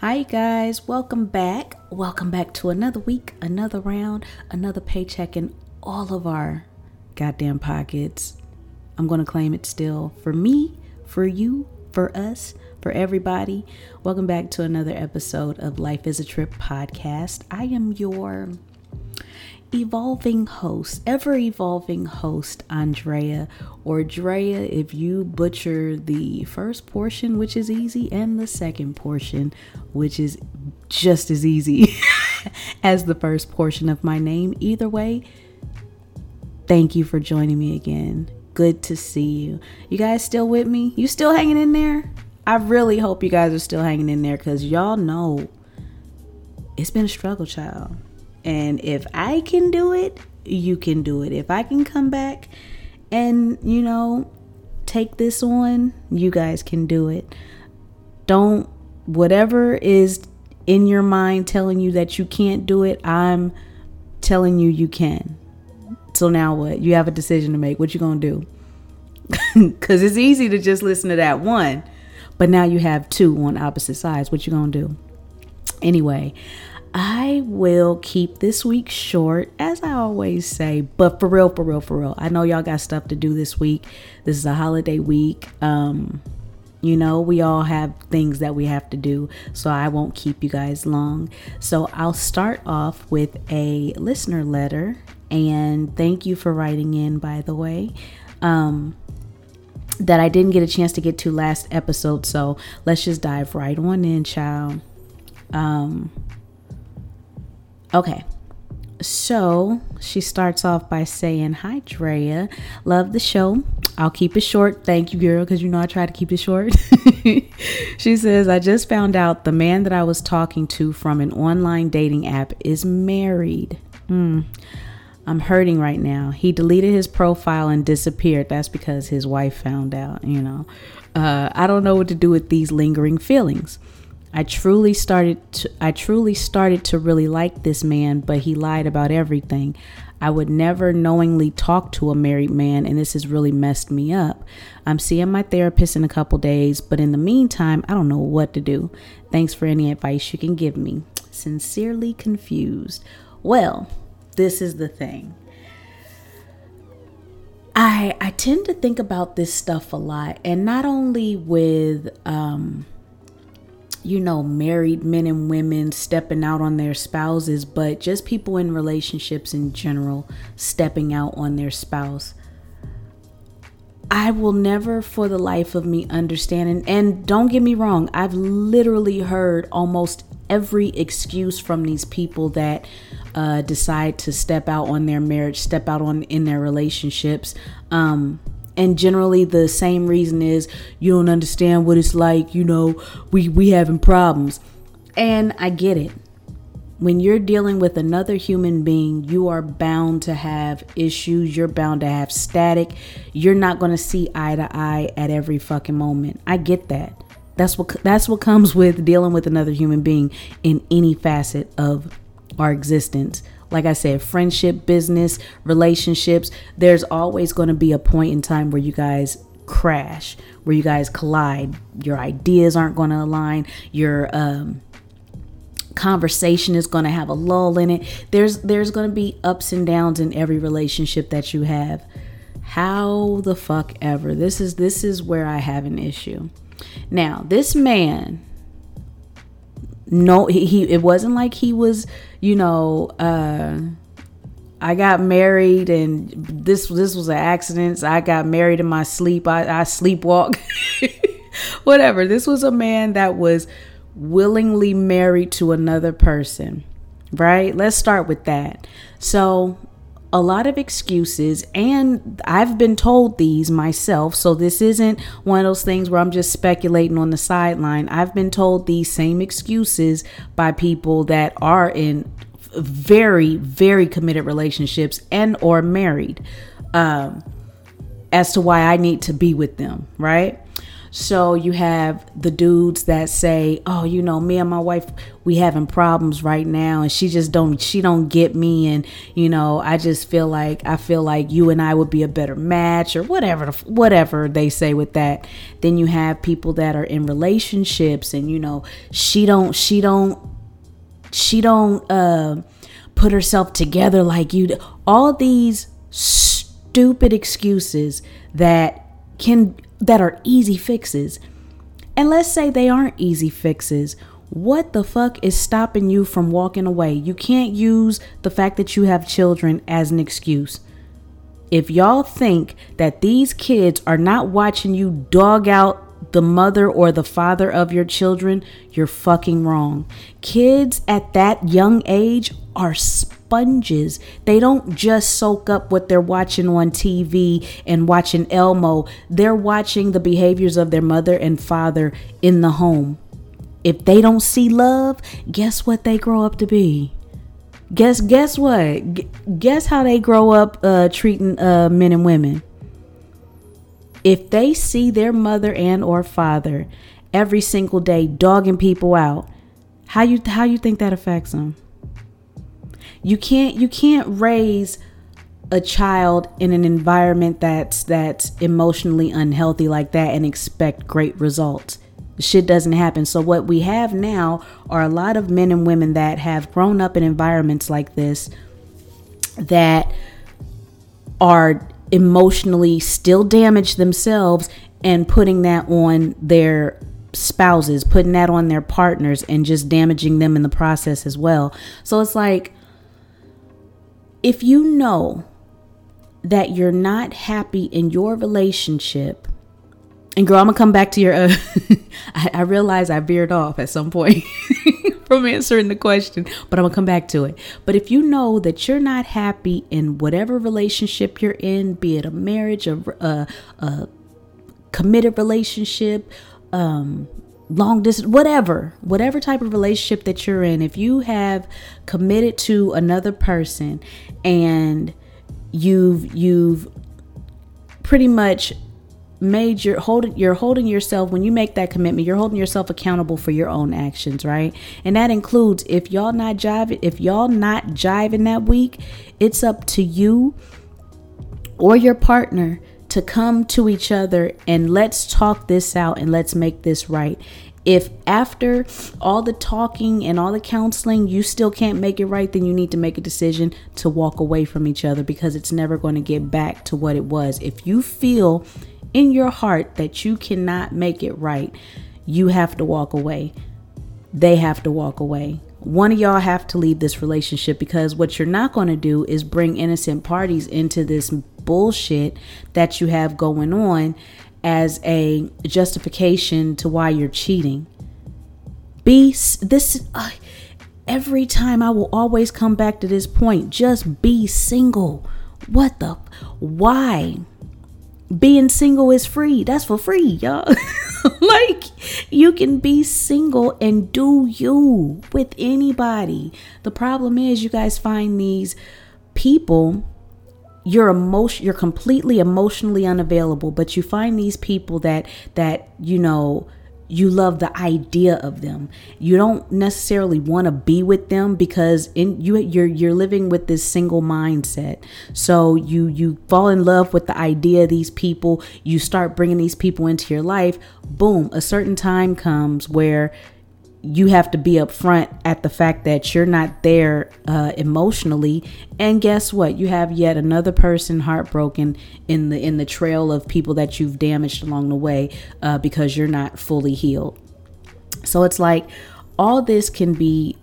Hi, guys. Welcome back. Welcome back to another week, another round, another paycheck in all of our goddamn pockets. I'm going to claim it still for me, for you, for us, for everybody. Welcome back to another episode of Life is a Trip podcast. I am your evolving host, ever evolving host, Andrea, or Drea if you butcher the first portion, which is easy, and the second portion, which is just as easy as the first portion of my name. Either way, thank you for joining me again. Good to see you. You guys still with me? You still hanging in there? I really hope you guys are still hanging in there because y'all know it's been a struggle, child and if I can do it, you can do it. If I can come back and, you know, take this on, you guys can do it. Don't, whatever is in your mind telling you that you can't do it, I'm telling you you can. So now what? You have a decision to make. What you going to do? Cuz it's easy to just listen to that one, but now you have two on opposite sides. What you going to do? Anyway, I will keep this week short, as I always say, but for real, for real, for real. I know y'all got stuff to do this week. This is a holiday week. Um, you know, we all have things that we have to do, so I won't keep you guys long. So I'll start off with a listener letter, and thank you for writing in, by the way. Um, that I didn't get a chance to get to last episode, so let's just dive right on in, child. Um, Okay. So she starts off by saying, Hi, Drea. Love the show. I'll keep it short. Thank you, girl, because you know I try to keep it short. she says, I just found out the man that I was talking to from an online dating app is married. Hmm. I'm hurting right now. He deleted his profile and disappeared. That's because his wife found out, you know. Uh, I don't know what to do with these lingering feelings. I truly started to, I truly started to really like this man, but he lied about everything. I would never knowingly talk to a married man and this has really messed me up. I'm seeing my therapist in a couple days, but in the meantime, I don't know what to do. Thanks for any advice you can give me. Sincerely confused. Well, this is the thing. I I tend to think about this stuff a lot and not only with um you know, married men and women stepping out on their spouses, but just people in relationships in general stepping out on their spouse. I will never for the life of me understand. And, and don't get me wrong, I've literally heard almost every excuse from these people that uh, decide to step out on their marriage, step out on in their relationships. Um, and generally the same reason is you don't understand what it's like you know we we having problems. And i get it. When you're dealing with another human being you are bound to have issues. You're bound to have static. You're not going to see eye to eye at every fucking moment. I get that. That's what that's what comes with dealing with another human being in any facet of our existence like I said, friendship, business, relationships, there's always going to be a point in time where you guys crash, where you guys collide. Your ideas aren't going to align. Your um, conversation is going to have a lull in it. There's there's going to be ups and downs in every relationship that you have. How the fuck ever. This is this is where I have an issue. Now, this man no he, he it wasn't like he was you know uh I got married and this this was an accident. I got married in my sleep. I, I sleepwalk. Whatever. This was a man that was willingly married to another person. Right? Let's start with that. So a lot of excuses, and I've been told these myself. So this isn't one of those things where I'm just speculating on the sideline. I've been told these same excuses by people that are in very, very committed relationships and or married um, as to why I need to be with them, right? So you have the dudes that say, "Oh, you know, me and my wife, we having problems right now, and she just don't, she don't get me, and you know, I just feel like I feel like you and I would be a better match, or whatever, whatever they say with that." Then you have people that are in relationships, and you know, she don't, she don't, she don't uh, put herself together like you. All these stupid excuses that can that are easy fixes. And let's say they aren't easy fixes. What the fuck is stopping you from walking away? You can't use the fact that you have children as an excuse. If y'all think that these kids are not watching you dog out the mother or the father of your children, you're fucking wrong. Kids at that young age are sponges. They don't just soak up what they're watching on TV and watching Elmo. They're watching the behaviors of their mother and father in the home. If they don't see love, guess what they grow up to be? Guess guess what? G- guess how they grow up uh, treating uh, men and women. If they see their mother and or father every single day dogging people out, how you how you think that affects them? You can't you can't raise a child in an environment that's that's emotionally unhealthy like that and expect great results. Shit doesn't happen. So what we have now are a lot of men and women that have grown up in environments like this that are emotionally still damaged themselves and putting that on their spouses, putting that on their partners and just damaging them in the process as well. So it's like if you know that you're not happy in your relationship, and girl, I'm gonna come back to your. Uh, I, I realize I veered off at some point from answering the question, but I'm gonna come back to it. But if you know that you're not happy in whatever relationship you're in, be it a marriage, a, a, a committed relationship, um, long distance whatever whatever type of relationship that you're in if you have committed to another person and you've you've pretty much made your holding you're holding yourself when you make that commitment you're holding yourself accountable for your own actions right and that includes if y'all not jiving if y'all not jiving that week it's up to you or your partner to come to each other and let's talk this out and let's make this right. If after all the talking and all the counseling, you still can't make it right, then you need to make a decision to walk away from each other because it's never going to get back to what it was. If you feel in your heart that you cannot make it right, you have to walk away. They have to walk away. One of y'all have to leave this relationship because what you're not going to do is bring innocent parties into this bullshit that you have going on as a justification to why you're cheating. Be this uh, every time I will always come back to this point. Just be single. What the why? Being single is free. That's for free, y'all. like you can be single and do you with anybody. The problem is you guys find these people you're emotion you're completely emotionally unavailable but you find these people that that you know you love the idea of them. You don't necessarily want to be with them because in you you're you're living with this single mindset. So you you fall in love with the idea of these people. You start bringing these people into your life. Boom a certain time comes where you have to be upfront at the fact that you're not there uh, emotionally. And guess what? You have yet another person heartbroken in the in the trail of people that you've damaged along the way uh, because you're not fully healed. So it's like all this can be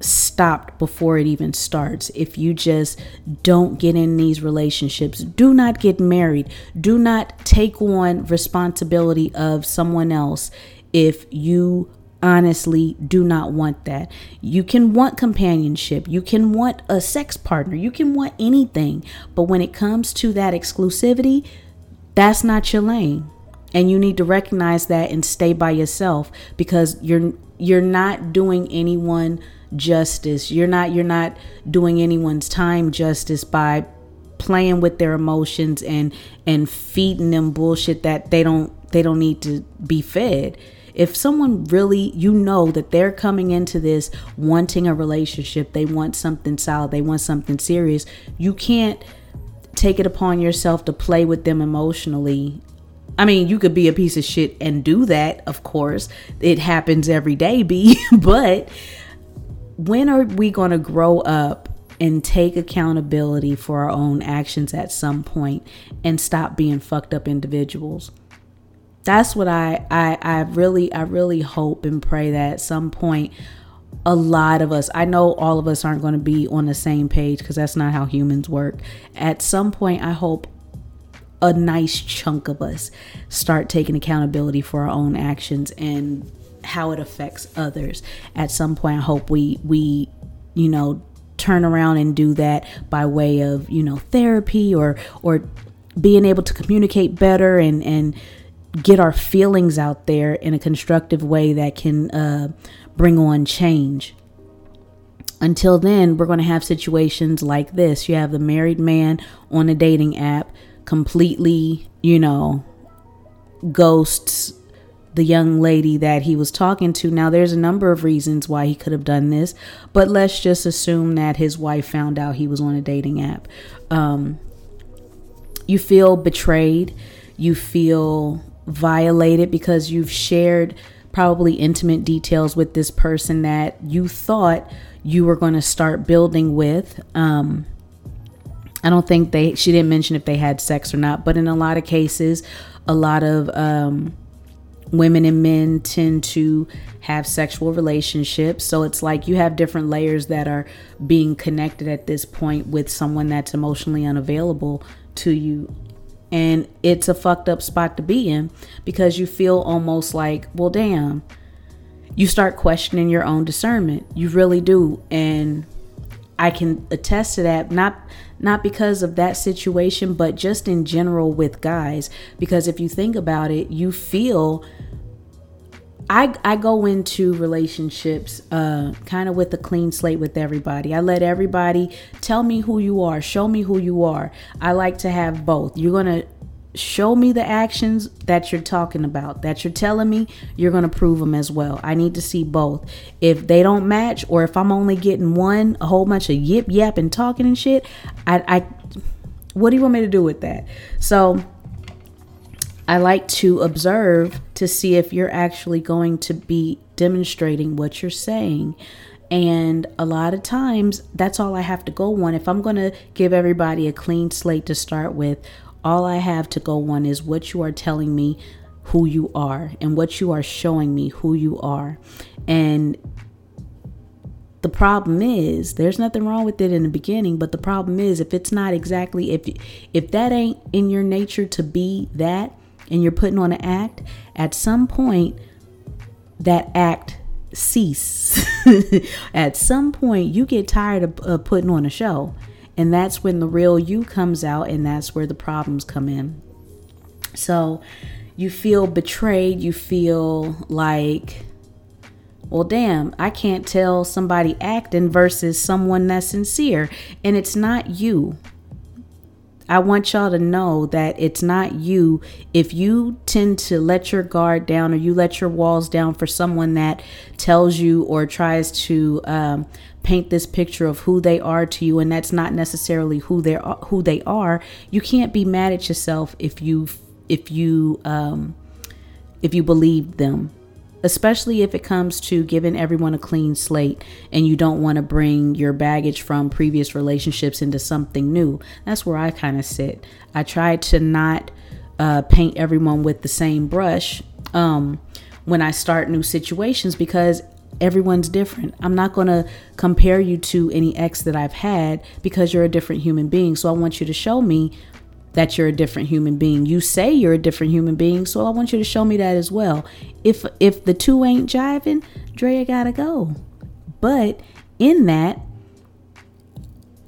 stopped before it even starts. If you just don't get in these relationships do not get married do not take on responsibility of someone else if you honestly do not want that. You can want companionship, you can want a sex partner, you can want anything, but when it comes to that exclusivity, that's not your lane. And you need to recognize that and stay by yourself because you're you're not doing anyone justice. You're not you're not doing anyone's time justice by playing with their emotions and and feeding them bullshit that they don't they don't need to be fed. If someone really, you know, that they're coming into this wanting a relationship, they want something solid, they want something serious, you can't take it upon yourself to play with them emotionally. I mean, you could be a piece of shit and do that, of course. It happens every day, B. but when are we going to grow up and take accountability for our own actions at some point and stop being fucked up individuals? That's what I I I really I really hope and pray that at some point a lot of us, I know all of us aren't going to be on the same page because that's not how humans work. At some point, I hope a nice chunk of us start taking accountability for our own actions and how it affects others. At some point, I hope we we you know turn around and do that by way of you know therapy or or being able to communicate better and and get our feelings out there in a constructive way that can uh, bring on change. Until then, we're going to have situations like this. You have the married man on a dating app completely, you know, ghosts the young lady that he was talking to. Now, there's a number of reasons why he could have done this, but let's just assume that his wife found out he was on a dating app. Um, you feel betrayed, you feel violated because you've shared probably intimate details with this person that you thought you were going to start building with. Um, I don't think they, she didn't mention if they had sex or not, but in a lot of cases, a lot of um, women and men tend to have sexual relationships. So it's like you have different layers that are being connected at this point with someone that's emotionally unavailable to you and it's a fucked up spot to be in because you feel almost like, well, damn. You start questioning your own discernment. You really do. And I can attest to that not not because of that situation, but just in general with guys because if you think about it, you feel I, I go into relationships uh, kind of with a clean slate with everybody. I let everybody tell me who you are, show me who you are. I like to have both. You're going to show me the actions that you're talking about, that you're telling me, you're going to prove them as well. I need to see both. If they don't match, or if I'm only getting one, a whole bunch of yip yap and talking and shit, I, I what do you want me to do with that? So, I like to observe to see if you're actually going to be demonstrating what you're saying. And a lot of times, that's all I have to go on. If I'm going to give everybody a clean slate to start with, all I have to go on is what you are telling me who you are and what you are showing me who you are. And the problem is there's nothing wrong with it in the beginning but the problem is if it's not exactly if if that ain't in your nature to be that and you're putting on an act, at some point, that act cease. at some point, you get tired of putting on a show. And that's when the real you comes out, and that's where the problems come in. So you feel betrayed. You feel like, well, damn, I can't tell somebody acting versus someone that's sincere. And it's not you. I want y'all to know that it's not you. If you tend to let your guard down or you let your walls down for someone that tells you or tries to um, paint this picture of who they are to you, and that's not necessarily who they are, who they are, you can't be mad at yourself if you if you um, if you believe them especially if it comes to giving everyone a clean slate and you don't want to bring your baggage from previous relationships into something new. That's where I kind of sit. I try to not uh, paint everyone with the same brush um, when I start new situations because everyone's different. I'm not going to compare you to any ex that I've had because you're a different human being. So I want you to show me that you're a different human being. You say you're a different human being, so I want you to show me that as well. If if the two ain't jiving, Drea gotta go. But in that,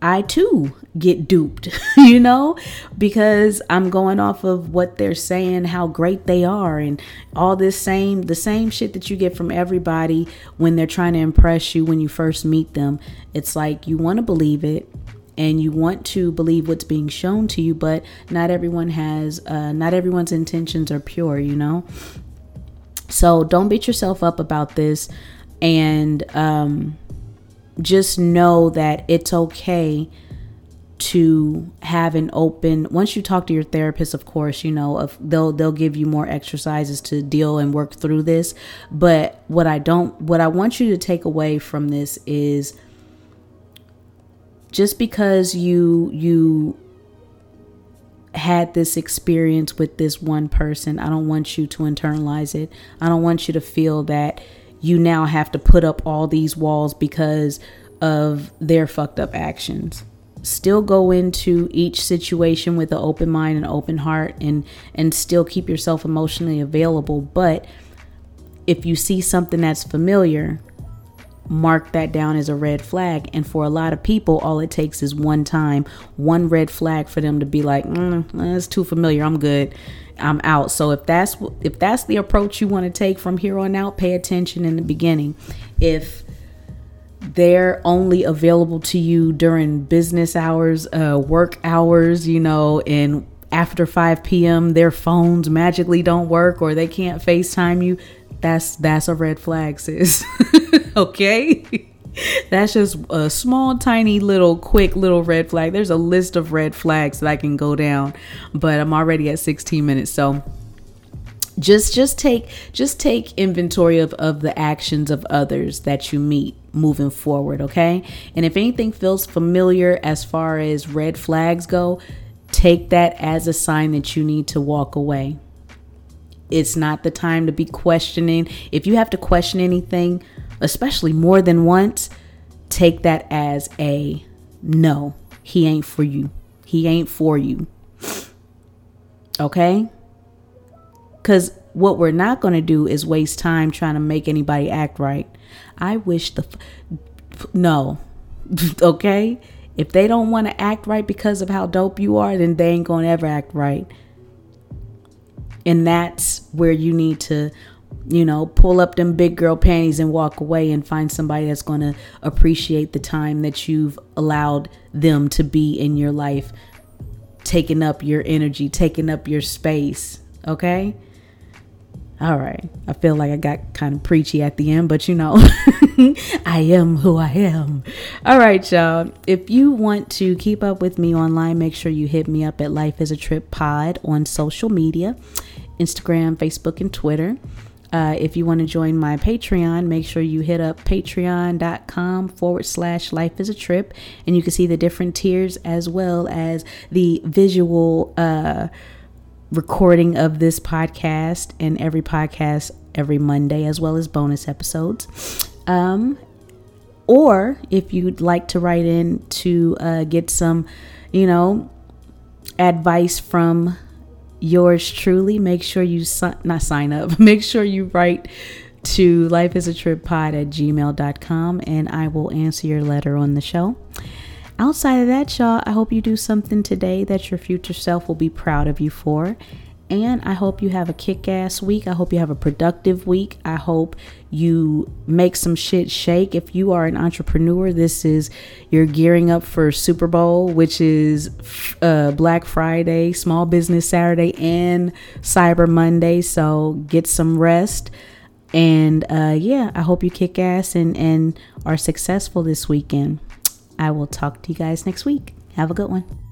I too get duped, you know, because I'm going off of what they're saying, how great they are, and all this same, the same shit that you get from everybody when they're trying to impress you when you first meet them. It's like you want to believe it, and you want to believe what's being shown to you, but not everyone has, uh, not everyone's intentions are pure, you know? So don't beat yourself up about this and um, just know that it's okay to have an open once you talk to your therapist of course you know if they'll they'll give you more exercises to deal and work through this but what i don't what i want you to take away from this is just because you you had this experience with this one person i don't want you to internalize it. I don't want you to feel that you now have to put up all these walls because of their fucked up actions. Still go into each situation with an open mind and open heart and and still keep yourself emotionally available but if you see something that's familiar mark that down as a red flag and for a lot of people all it takes is one time one red flag for them to be like mm, that's too familiar i'm good i'm out so if that's if that's the approach you want to take from here on out pay attention in the beginning if they're only available to you during business hours, uh, work hours, you know, and after 5 p.m. their phones magically don't work or they can't FaceTime you. That's that's a red flag, sis. okay? That's just a small, tiny, little, quick little red flag. There's a list of red flags that I can go down, but I'm already at 16 minutes. So just just take just take inventory of, of the actions of others that you meet moving forward okay and if anything feels familiar as far as red flags go take that as a sign that you need to walk away it's not the time to be questioning if you have to question anything especially more than once take that as a no he ain't for you he ain't for you okay because what we're not going to do is waste time trying to make anybody act right. I wish the. F- no. okay? If they don't want to act right because of how dope you are, then they ain't going to ever act right. And that's where you need to, you know, pull up them big girl panties and walk away and find somebody that's going to appreciate the time that you've allowed them to be in your life, taking up your energy, taking up your space. Okay? All right. I feel like I got kind of preachy at the end, but you know, I am who I am. All right, y'all. If you want to keep up with me online, make sure you hit me up at Life is a Trip Pod on social media Instagram, Facebook, and Twitter. Uh, if you want to join my Patreon, make sure you hit up patreon.com forward slash life is a trip and you can see the different tiers as well as the visual uh, recording of this podcast and every podcast every Monday, as well as bonus episodes. Um, or if you'd like to write in to uh, get some, you know, advice from yours truly, make sure you si- not sign up. Make sure you write to life is a trip pod at gmail.com and I will answer your letter on the show. Outside of that, y'all, I hope you do something today that your future self will be proud of you for. And I hope you have a kick ass week. I hope you have a productive week. I hope you make some shit shake. If you are an entrepreneur, this is you're gearing up for Super Bowl, which is uh, Black Friday, Small Business Saturday, and Cyber Monday. So get some rest. And uh, yeah, I hope you kick ass and, and are successful this weekend. I will talk to you guys next week. Have a good one.